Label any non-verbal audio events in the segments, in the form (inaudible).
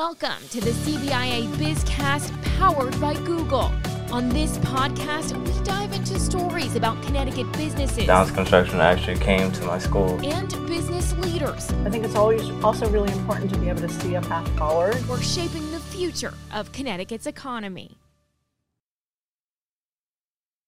Welcome to the CBIA BizCast powered by Google. On this podcast, we dive into stories about Connecticut businesses Downs Construction actually came to my school. and business leaders I think it's always also really important to be able to see a path forward. We're shaping the future of Connecticut's economy.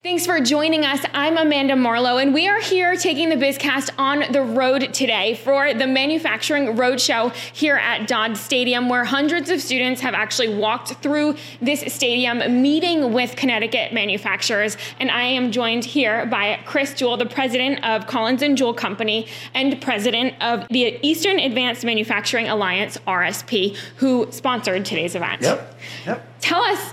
Thanks for joining us. I'm Amanda Marlowe, and we are here taking the BizCast on the road today for the Manufacturing Roadshow here at Dodd Stadium, where hundreds of students have actually walked through this stadium meeting with Connecticut manufacturers. And I am joined here by Chris Jewell, the president of Collins and Jewell Company and president of the Eastern Advanced Manufacturing Alliance, RSP, who sponsored today's event. Yep. Yep. Tell us,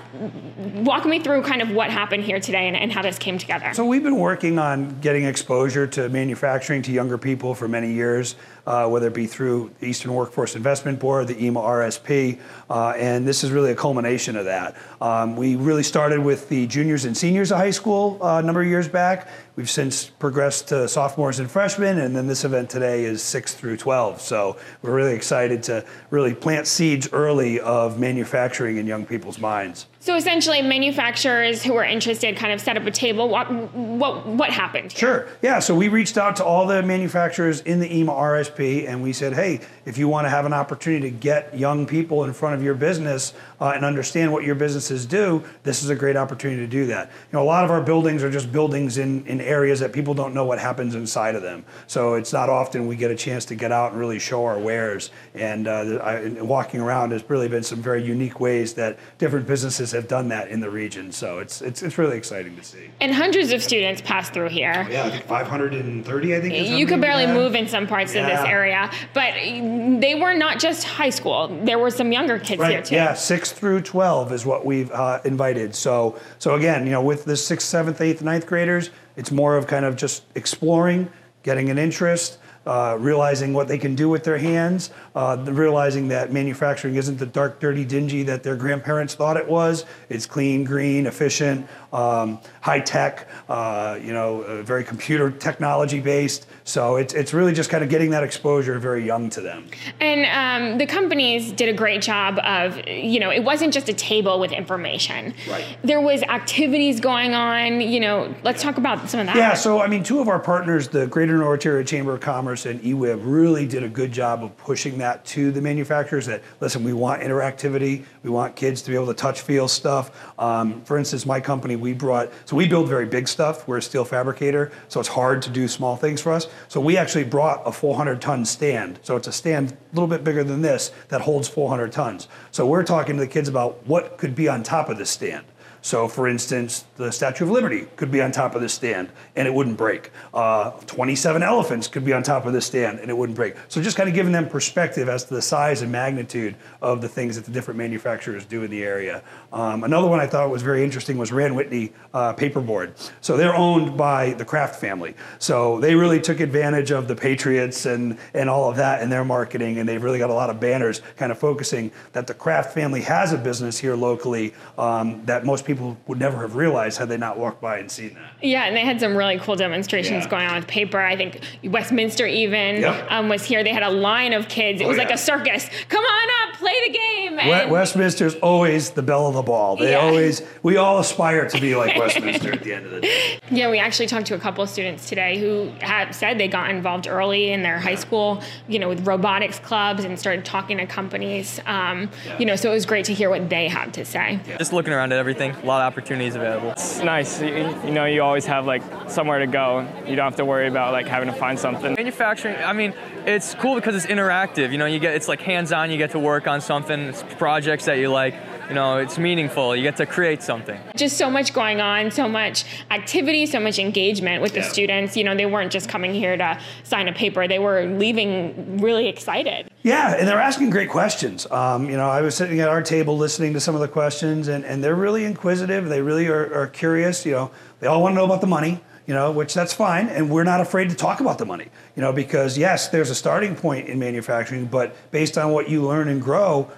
walk me through kind of what happened here today and, and how this came together. So we've been working on getting exposure to manufacturing to younger people for many years, uh, whether it be through the Eastern Workforce Investment Board, the EMA RSP, uh, and this is really a culmination of that. Um, we really started with the juniors and seniors of high school uh, a number of years back. We've since progressed to sophomores and freshmen, and then this event today is 6 through 12. So we're really excited to really plant seeds early of manufacturing in young people's minds. So essentially, manufacturers who were interested kind of set up a table. What what what happened? here? Sure. Yeah. So we reached out to all the manufacturers in the EMA RSP and we said, hey, if you want to have an opportunity to get young people in front of your business uh, and understand what your businesses do, this is a great opportunity to do that. You know, a lot of our buildings are just buildings in, in areas that people don't know what happens inside of them. So it's not often we get a chance to get out and really show our wares. And, uh, I, and walking around has really been some very unique ways that different businesses have done that in the region. So it's, it's, it's really exciting to see. And hundreds of students pass through here. Yeah, I think 530, I think. is You could barely move in some parts of this area, but they were not just high school. There were some younger kids here too. Yeah, six through twelve is what we've uh, invited. So, so again, you know, with the sixth, seventh, eighth, ninth graders, it's more of kind of just exploring, getting an interest. Uh, realizing what they can do with their hands, uh, realizing that manufacturing isn't the dark, dirty, dingy that their grandparents thought it was. It's clean, green, efficient, um, high tech, uh, you know, uh, very computer technology based. So it's, it's really just kind of getting that exposure very young to them. And um, the companies did a great job of, you know, it wasn't just a table with information. Right. There was activities going on. You know, let's talk about some of that. Yeah, so I mean, two of our partners, the Greater Norwich Area Chamber of Commerce and E EWIB, really did a good job of pushing that to the manufacturers. That listen, we want interactivity, we want kids to be able to touch, feel stuff. Um, for instance, my company, we brought so we build very big stuff. We're a steel fabricator, so it's hard to do small things for us. So we actually brought a 400 ton stand. So it's a stand a little bit bigger than this that holds 400 tons. So we're talking to the kids about what could be on top of this stand. So, for instance, the Statue of Liberty could be on top of this stand and it wouldn't break. Uh, 27 elephants could be on top of this stand and it wouldn't break. So, just kind of giving them perspective as to the size and magnitude of the things that the different manufacturers do in the area. Um, another one I thought was very interesting was Rand Whitney uh, Paperboard. So, they're owned by the Kraft family. So, they really took advantage of the Patriots and, and all of that in their marketing, and they've really got a lot of banners kind of focusing that the Kraft family has a business here locally um, that most people would never have realized had they not walked by and seen that. Yeah, and they had some really cool demonstrations Yeah. going on with paper. I think Westminster even Yep. um, was here. They had a line of kids. It Oh, was like a circus. Come on up, play the game. We- And- Westminster's always the belle of the ball. They Yeah. always, we all aspire to be like (laughs) Westminster at the end of the day. Yeah, we actually talked to a couple of students today who had said they got involved early in their high school, you know, with robotics clubs and started talking to companies. Um, You know, so it was great to hear what they had to say. Just looking around at everything, a lot of opportunities available. It's nice. You, you know, you always have like somewhere to go. You don't have to worry about like having to find something. Manufacturing, I mean, it's cool because it's interactive. You know, you get it's like hands-on. You get to work on something. It's projects that you like. You know, it's meaningful. You get to create something. Just so much going on, so much activity, so much engagement with the students. You know, they weren't just coming here to sign a paper, they were leaving really excited. Yeah, and they're asking great questions. Um, you know, I was sitting at our table listening to some of the questions, and, and they're really inquisitive. They really are, are curious. You know, they all want to know about the money. You know, which that's fine, and we're not afraid to talk about the money. You know, because yes, there's a starting point in manufacturing, but based on what you learn and grow,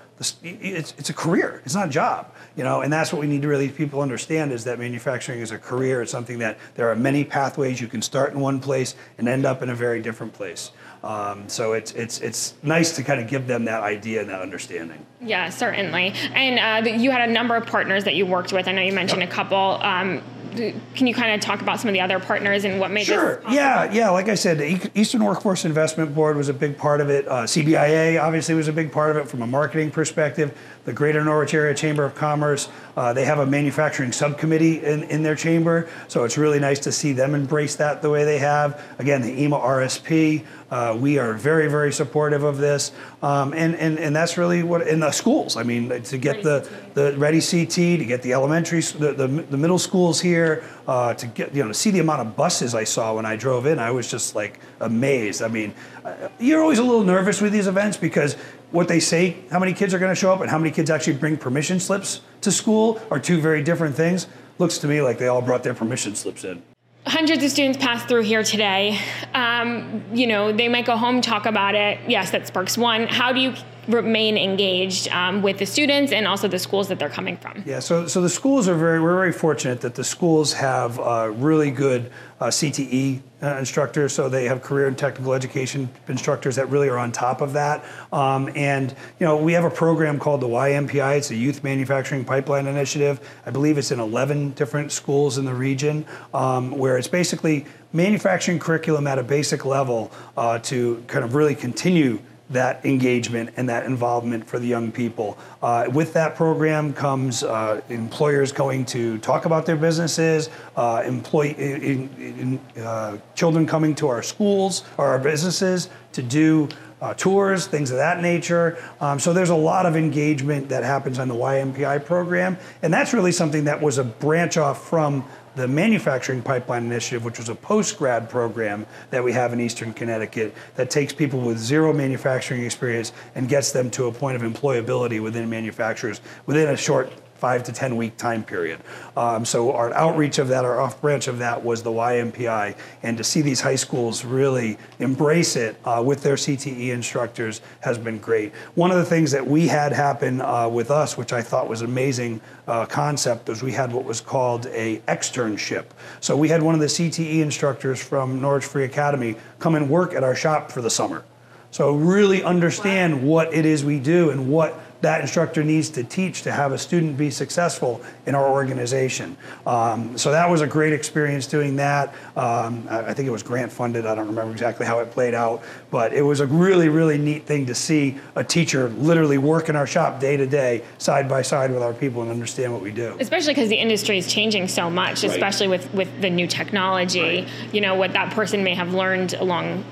it's, it's a career. It's not a job, you know, and that's what we need to really people understand is that manufacturing is a career. It's something that there are many pathways. You can start in one place and end up in a very different place. Um, so it's it's it's nice to kind of give them that idea and that understanding. Yeah, certainly. And uh, you had a number of partners that you worked with. I know you mentioned yep. a couple. Um, can you kind of talk about some of the other partners and what made sure. this? Sure. Yeah, yeah. Like I said, the Eastern Workforce Investment Board was a big part of it. Uh, CBIA obviously was a big part of it from a marketing perspective. The Greater Norwich Area Chamber of Commerce, uh, they have a manufacturing subcommittee in, in their chamber, so it's really nice to see them embrace that the way they have. Again, the EMA RSP, uh, we are very, very supportive of this, um, and, and and that's really what in the schools. I mean, to get the the Ready CT, to get the elementary, the, the, the middle schools here, uh, to get you know to see the amount of buses I saw when I drove in, I was just like amazed. I mean, uh, you're always a little nervous with these events because what they say, how many kids are going to show up, and how many kids actually bring permission slips to school are two very different things. Looks to me like they all brought their permission slips in hundreds of students pass through here today. Um, you know, they might go home, talk about it. Yes, that sparks one. How do you remain engaged um, with the students and also the schools that they're coming from? Yeah, so, so the schools are very, we're very fortunate that the schools have uh, really good uh, CTE uh, instructors, so they have career and technical education instructors that really are on top of that. Um, and, you know, we have a program called the YMPI, it's a Youth Manufacturing Pipeline Initiative. I believe it's in 11 different schools in the region, um, where it's basically manufacturing curriculum at a basic level uh, to kind of really continue that engagement and that involvement for the young people. Uh, with that program comes uh, employers going to talk about their businesses, uh, employee, in, in, uh, children coming to our schools or our businesses to do uh, tours, things of that nature. Um, so there's a lot of engagement that happens on the YMPI program, and that's really something that was a branch off from the Manufacturing Pipeline Initiative, which was a post grad program that we have in Eastern Connecticut that takes people with zero manufacturing experience and gets them to a point of employability within manufacturers within a short five to 10 week time period. Um, so our outreach of that, our off branch of that was the YMPI. And to see these high schools really embrace it uh, with their CTE instructors has been great. One of the things that we had happen uh, with us, which I thought was amazing uh, concept, was we had what was called a externship. So we had one of the CTE instructors from Norwich Free Academy come and work at our shop for the summer. So really understand what it is we do and what that instructor needs to teach to have a student be successful in our organization. Um, so that was a great experience doing that. Um, I think it was grant funded. I don't remember exactly how it played out, but it was a really, really neat thing to see a teacher literally work in our shop day to day, side by side with our people and understand what we do. Especially because the industry is changing so much, right. especially with, with the new technology. Right. You know, what that person may have learned along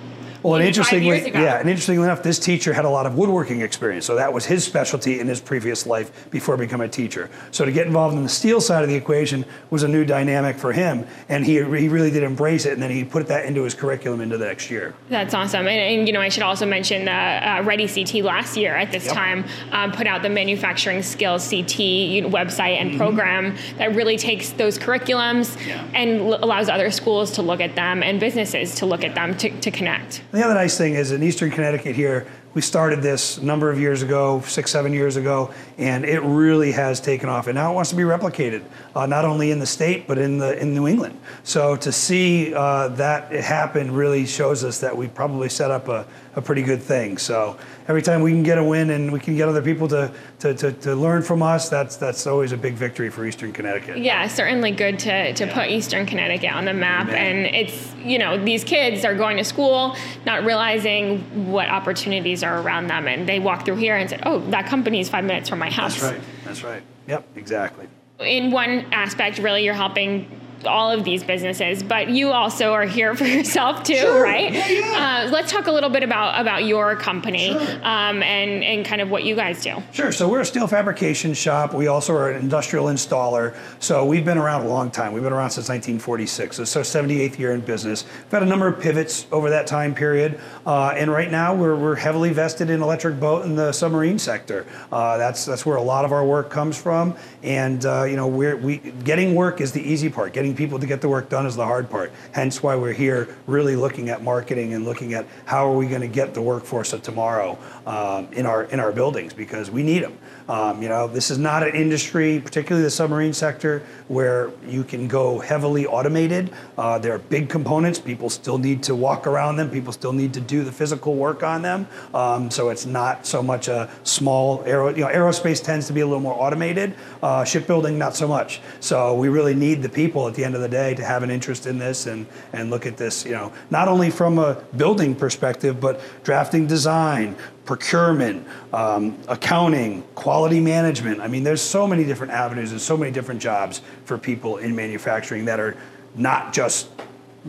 well, and interestingly, yeah, and interestingly enough, this teacher had a lot of woodworking experience, so that was his specialty in his previous life before becoming a teacher. So to get involved in the steel side of the equation was a new dynamic for him, and he, he really did embrace it, and then he put that into his curriculum into the next year. That's awesome, and, and you know I should also mention that uh, Ready CT last year at this yep. time um, put out the Manufacturing Skills CT website and mm-hmm. program that really takes those curriculums yeah. and l- allows other schools to look at them and businesses to look at them to, to connect. The other nice thing is in Eastern Connecticut here, we started this a number of years ago, six, seven years ago, and it really has taken off. And now it wants to be replicated, uh, not only in the state but in the in New England. So to see uh, that happen really shows us that we probably set up a, a pretty good thing. So every time we can get a win and we can get other people to, to, to, to learn from us, that's that's always a big victory for Eastern Connecticut. Yeah, certainly good to, to yeah. put Eastern Connecticut on the map. Amen. And it's, you know, these kids are going to school, not realizing what opportunities are around them. And they walk through here and say, oh, that company is five minutes from my house. That's right. That's right. Yep, exactly. In one aspect, really, you're helping all of these businesses, but you also are here (laughs) for yourself too, sure. right? Yeah, yeah. Uh, let's talk a little bit about about your company sure. um, and and kind of what you guys do. Sure. So we're a steel fabrication shop. We also are an industrial installer. So we've been around a long time. We've been around since 1946. So it's our 78th year in business. We've had a number of pivots over that time period, uh, and right now we're, we're heavily vested in electric boat and the submarine sector. Uh, that's that's where a lot of our work comes from, and uh, you know we're we getting work is the easy part. Getting getting people to get the work done is the hard part. Hence why we're here really looking at marketing and looking at how are we going to get the workforce of tomorrow um, in our in our buildings because we need them. Um, you know, this is not an industry, particularly the submarine sector, where you can go heavily automated. Uh, there are big components. People still need to walk around them. People still need to do the physical work on them. Um, so it's not so much a small aero. You know, aerospace tends to be a little more automated. Uh, shipbuilding, not so much. So we really need the people at the end of the day to have an interest in this and and look at this. You know, not only from a building perspective, but drafting design, procurement, um, accounting, quality management. I mean, there's so many different avenues and so many different jobs for people in manufacturing that are not just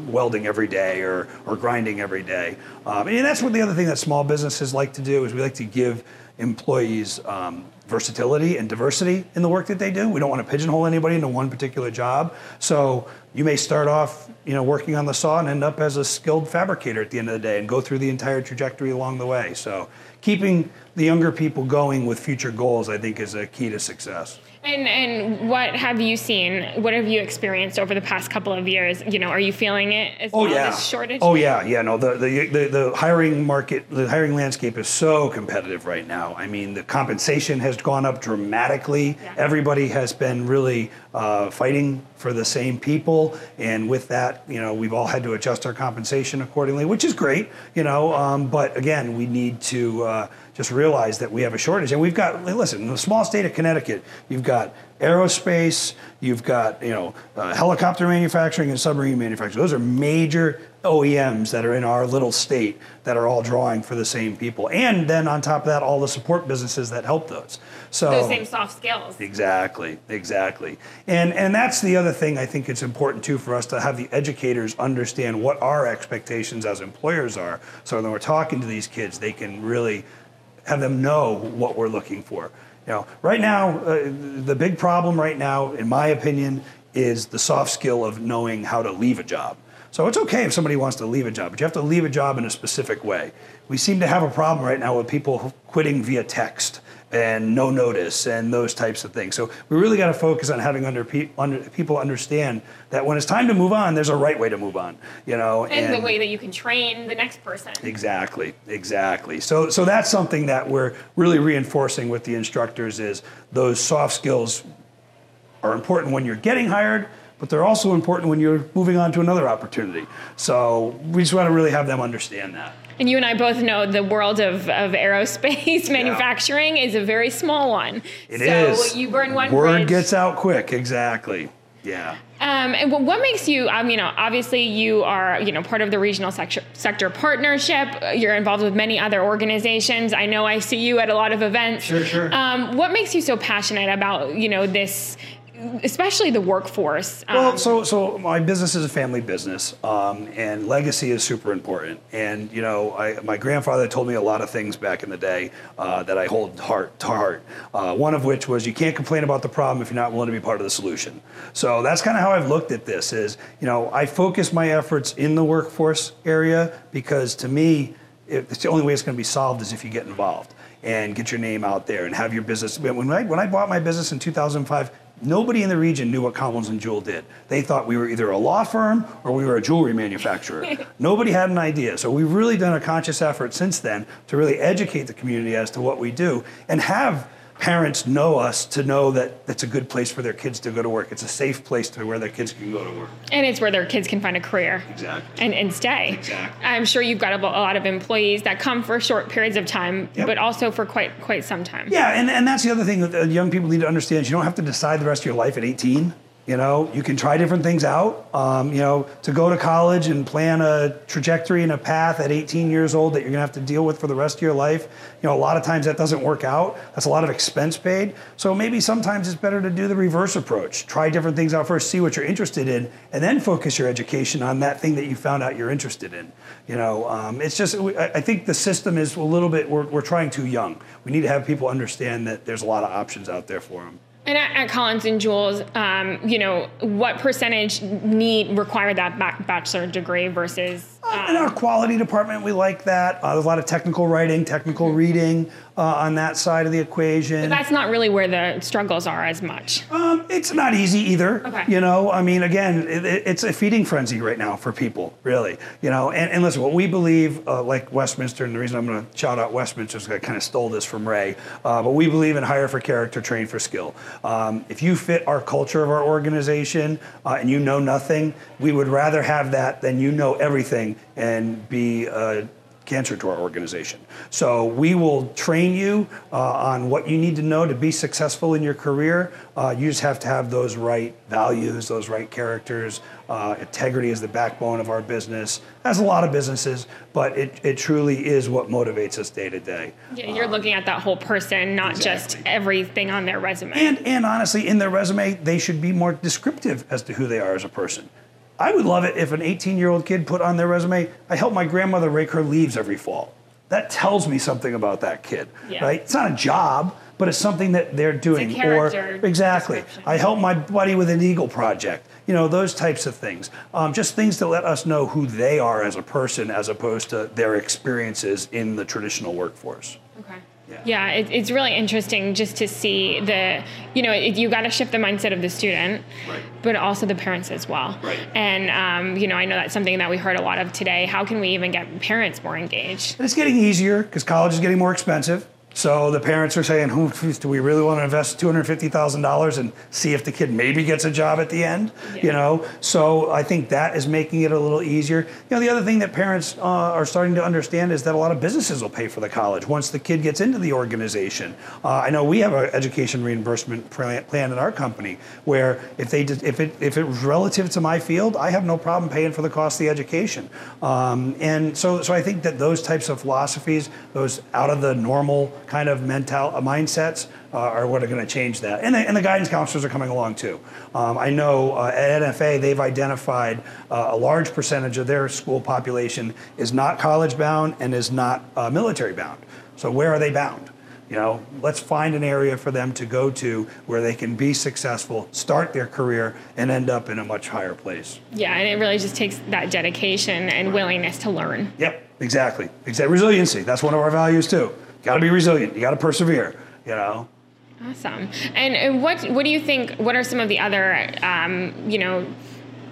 welding every day or, or grinding every day. Um, and that's what the other thing that small businesses like to do is we like to give employees um, versatility and diversity in the work that they do. We don't want to pigeonhole anybody into one particular job. So you may start off, you know, working on the saw and end up as a skilled fabricator at the end of the day and go through the entire trajectory along the way. So keeping the younger people going with future goals, I think, is a key to success. And and what have you seen? What have you experienced over the past couple of years? You know, are you feeling it as Oh well? yeah. This shortage. Oh yeah, yeah. No, the, the the the hiring market, the hiring landscape is so competitive right now. I mean, the compensation has gone up dramatically. Yeah. Everybody has been really uh, fighting for the same people, and with that, you know, we've all had to adjust our compensation accordingly, which is great. You know, um, but again, we need to. Uh, just realize that we have a shortage. And we've got, listen, in the small state of Connecticut, you've got aerospace, you've got, you know, uh, helicopter manufacturing and submarine manufacturing. Those are major OEMs that are in our little state that are all drawing for the same people. And then on top of that, all the support businesses that help those. So Those same soft skills. Exactly, exactly. And and that's the other thing I think it's important too for us to have the educators understand what our expectations as employers are. So when we're talking to these kids, they can really have them know what we're looking for. You know, right now, uh, the big problem right now, in my opinion, is the soft skill of knowing how to leave a job. So it's okay if somebody wants to leave a job, but you have to leave a job in a specific way. We seem to have a problem right now with people quitting via text and no notice and those types of things. So we really got to focus on having under, pe- under people understand that when it's time to move on, there's a right way to move on. You know, And, the way that you can train the next person. Exactly, exactly. So, so that's something that we're really reinforcing with the instructors is those soft skills are important when you're getting hired, but they're also important when you're moving on to another opportunity. So we just want to really have them understand that. And you and I both know the world of, of aerospace (laughs) manufacturing is a very small one. It so is. you burn one Word bridge. gets out quick. Exactly. Yeah. Um, and what- what makes you? Um, you know, obviously you are you know part of the regional sector, sector partnership. You're involved with many other organizations. I know I see you at a lot of events. Sure, sure. Um, what makes you so passionate about you know this, especially the workforce? Um, Well, so so my business is a family business, um, and legacy is super important. And you know, I, my grandfather told me a lot of things back in the day uh, that I hold heart to heart. Uh, one of which was you can't complain about the problem if you're not willing to be part of the solution. So that's kind of how I've looked at this. Is you know, I focus my efforts in the workforce area because to me, it, it's the only way it's going to be solved is if you get involved and get your name out there and have your business. When I, when I bought my business in 2005, nobody in the region knew what Collins and Jewell did. They thought we were either a law firm or we were a jewelry manufacturer. (laughs) nobody had an idea. So we've really done a conscious effort since then to really educate the community as to what we do and have parents know us to know that it's a good place for their kids to go to work. It's a safe place to where their kids can go to work. and it's where their kids can find a career. Exactly. And, and stay. Exactly. I'm sure you've got a, a lot of employees that come for short periods of time, Yep. but also for quite quite some time. Yeah, and, and that's the other thing that uh, young people need to understand. is You don't have to decide the rest of your life at 18. You know, you can try different things out. Um, you know, to go to college and plan a trajectory and a path at 18 years old that you're going to have to deal with for the rest of your life. You know, a lot of times that doesn't work out. That's a lot of expense paid. So maybe sometimes it's better to do the reverse approach. Try different things out first, see what you're interested in, and then focus your education on that thing that you found out you're interested in. You know, um, it's just, I I think the system is a little bit, we're, we're trying too young. We need to have people understand that there's a lot of options out there for them. And at, at Collins and Jewell, um, you know, what percentage need require that bachelor degree versus? In our quality department, we like that. Uh, there's a lot of technical writing, technical reading uh, on that side of the equation. But that's not really where the struggles are as much. Um, it's not easy either. Okay. You know, I mean, again, it, it- it's a feeding frenzy right now for people, really. You know, and, and listen, what we believe, uh, like Westminster, and the reason I'm going to shout out Westminster is I kind of stole this from Ray, uh, but we believe in hire for character, train for skill. Um, if you fit our culture of our organization uh, and you know nothing, we would rather have that than you know everything and be. Uh, cancer to our organization. So we will train you uh, on what you need to know to be successful in your career. Uh, you just have to have those right values, those right characters. Uh, integrity is the backbone of our business, as a lot of businesses, but it, it truly is what motivates us day to day. Yeah, You're looking at that whole person, not just everything on their resume. And, and honestly, in their resume, they should be more descriptive as to who they are as a person. I would love it if an 18 year old kid put on their resume, I help my grandmother rake her leaves every fall. That tells me something about that kid, Yeah. right? It's not a job, but it's something that they're doing. or exactly. I help my buddy with an eagle project. You know those types of things. Um, just things to let us know who they are as a person, as opposed to their experiences in the traditional workforce. Okay. Yeah. Yeah, it, it's really interesting just to see the, you know, it, you got to shift the mindset of the student, Right. but also the parents as well. Right. And, um, you know, I know that's something that we heard a lot of today. How can we even get parents more engaged? And it's getting easier because college is getting more expensive. So the parents are saying, "Who do we really want to invest two hundred fifty thousand dollars and see if the kid maybe gets a job at the end?" You know. So I think that is making it a little easier. You know, the other thing that parents uh, are starting to understand is that a lot of businesses will pay for the college once the kid gets into the organization. Uh, I know we have an education reimbursement plan plan in our company where if they did, if it if it was relative to my field, I have no problem paying for the cost of the education. Um, and so so I think that those types of philosophies, those out of the normal kind of mental uh, mindsets, uh, are what are going to change that. And the, and the guidance counselors are coming along too. Um, I know uh, at NFA they've identified uh, a large percentage of their school population is not college bound and is not uh, military bound. So where are they bound? You know, let's find an area for them to go to where they can be successful, start their career, and end up in a much higher place. Yeah, and it really just takes that dedication and willingness to learn. Yep, exactly. Exactly. Resiliency. That's one of our values too. Got to be resilient. You got to persevere. You know. Awesome. And, and what what do you think? What are some of the other um, you know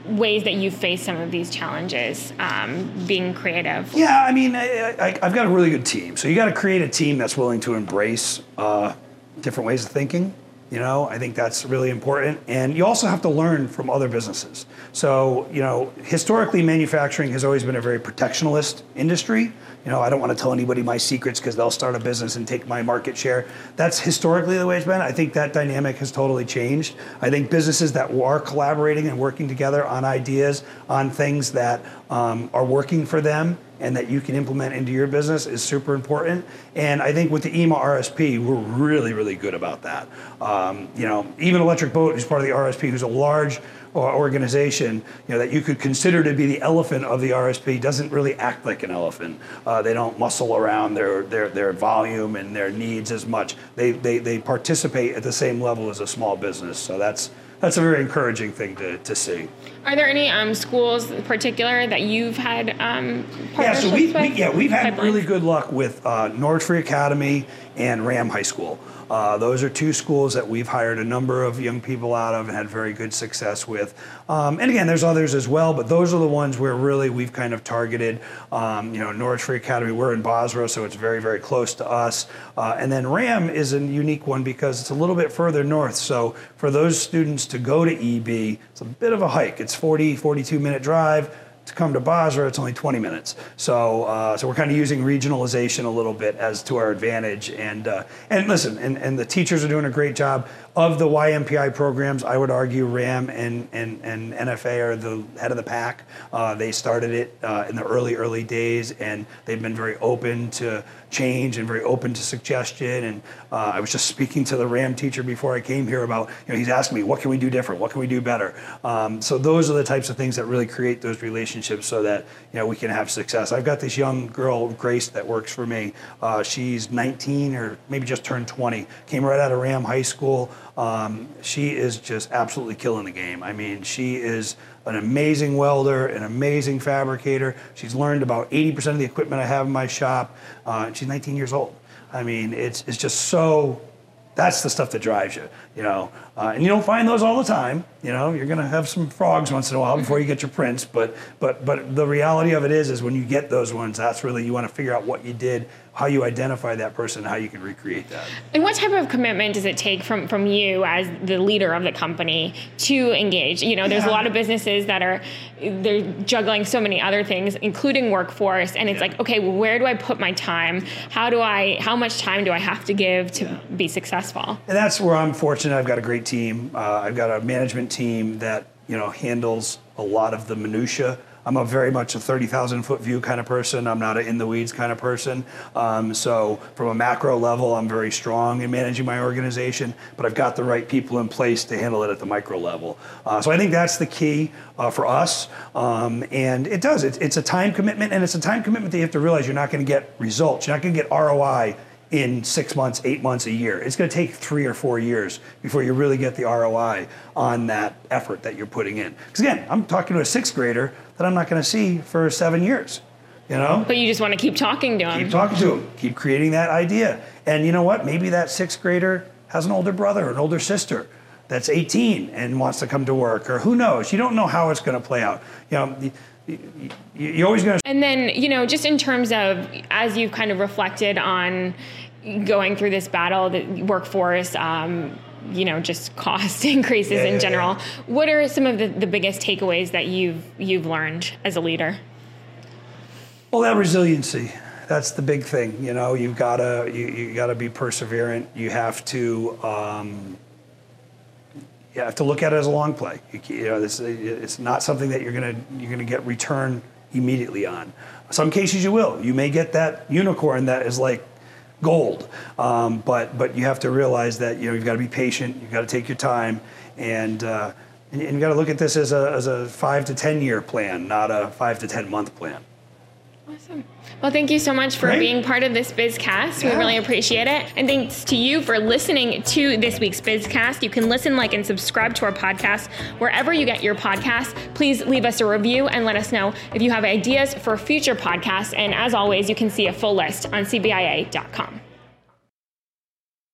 ways that you face some of these challenges um, being creative? Yeah, I mean, I, I, I've got a really good team. So you got to create a team that's willing to embrace uh, different ways of thinking. You know, I think that's really important. And you also have to learn from other businesses. So, you know, historically, manufacturing has always been a very protectionist industry. You know, I don't want to tell anybody my secrets because they'll start a business and take my market share. That's historically the way it's been. I think that dynamic has totally changed. I think businesses that are collaborating and working together on ideas, on things that um, are working for them, and that you can implement into your business is super important. And I think with the EMA RSP, we're really, really good about that. Um, you know, even Electric Boat, who's part of the RSP, who's a large uh, organization, you know, that you could consider to be the elephant of the RSP, doesn't really act like an elephant. Uh, they don't muscle around their, their, their volume and their needs as much. They, they, they participate at the same level as a small business. So that's, that's a very encouraging thing to, to see. Are there any um, schools in particular that you've had um, Yeah, so we, we yeah we've had Pipelines? really good luck with uh, Free Academy and RHAM High School. Uh, those are two schools that we've hired a number of young people out of and had very good success with. Um, and again, there's others as well, but those are the ones where really we've kind of targeted. Um, you know, Norwich Free Academy, we're in Bozrah, so it's very, very close to us. Uh, and then RHAM is a unique one because it's a little bit further north. So for those students to go to EB, it's a bit of a hike. It's 40, 42 minute drive to come to Bozrah, it's only 20 minutes. So, uh, so we're kind of using regionalization a little bit as to our advantage. And uh, and listen, and, and the teachers are doing a great job. Of the YMPI programs, I would argue RHAM and, and, and NFA are the head of the pack. Uh, they started it uh, in the early, early days, and they've been very open to change and very open to suggestion. And uh, I was just speaking to the RHAM teacher before I came here about, you know, he's asking me, what can we do different? What can we do better? Um, so those are the types of things that really create those relationships so that, you know, we can have success. I've got this young girl, Grace, that works for me. Uh, she's 19 or maybe just turned 20, came right out of RHAM High School. Um, she is just absolutely killing the game. I mean, she is an amazing welder, an amazing fabricator. She's learned about 80% of the equipment I have in my shop. Uh, she's 19 years old. I mean, it's, it's just so that's the stuff that drives you, you know. Uh, and you don't find those all the time. You know, you're going to have some frogs once in a while before you get your prince. But but but the reality of it is, is when you get those ones, that's really you want to figure out what you did, how you identify that person, how you can recreate that. And what type of commitment does it take from from you as the leader of the company to engage? You know, there's yeah. a lot of businesses that are they're juggling so many other things, including workforce, and it's yeah. like, okay, well, where do I put my time? How do I? How much time do I have to give to yeah. be successful? And that's where I'm fortunate. I've got a great team. Uh, I've got a management team that you know handles a lot of the minutia I'm a very much a 30,000 foot view kind of person. I'm not an in the weeds kind of person. Um, so from a macro level, I'm very strong in managing my organization, but I've got the right people in place to handle it at the micro level. Uh, so I think that's the key uh, for us. Um, and it does. It, it's a time commitment, and it's a time commitment that you have to realize you're not going to get results. You're not going to get ROI in six months, eight months, a year. It's going to take three or four years before you really get the ROI on that effort that you're putting in. Because again, I'm talking to a sixth grader that I'm not going to see for seven years. You know? But you just want to keep talking to him. Keep talking to him. Keep creating that idea. And you know what? Maybe that sixth grader has an older brother or an older sister that's 18 and wants to come to work, or who knows? You don't know how it's going to play out. You know, you're always going to. And then, you know, just in terms of as you've kind of reflected on going through this battle, the workforce, um, you know, just cost (laughs) increases yeah, in yeah, general. Yeah. What are some of the, the biggest takeaways that you've you've learned as a leader? Well, that resiliency. That's the big thing. You know, you've got to you, you got to be perseverant. You have to um, you have to look at it as a long play. You, you know, this, it's not something that you're gonna you're gonna get return immediately on. Some cases you will. You may get that unicorn that is like gold. Um, but but you have to realize that you know you've got to be patient. You've got to take your time, and uh, and you got to look at this as a as a five to ten year plan, not a five to ten month plan. Awesome. Well, thank you so much for Great. being part of this Bizcast. Yeah. We really appreciate it. And thanks to you for listening to this week's Bizcast. You can listen, like, and subscribe to our podcast wherever you get your podcasts. Please leave us a review and let us know if you have ideas for future podcasts. And as always, you can see a full list on CBIA.com.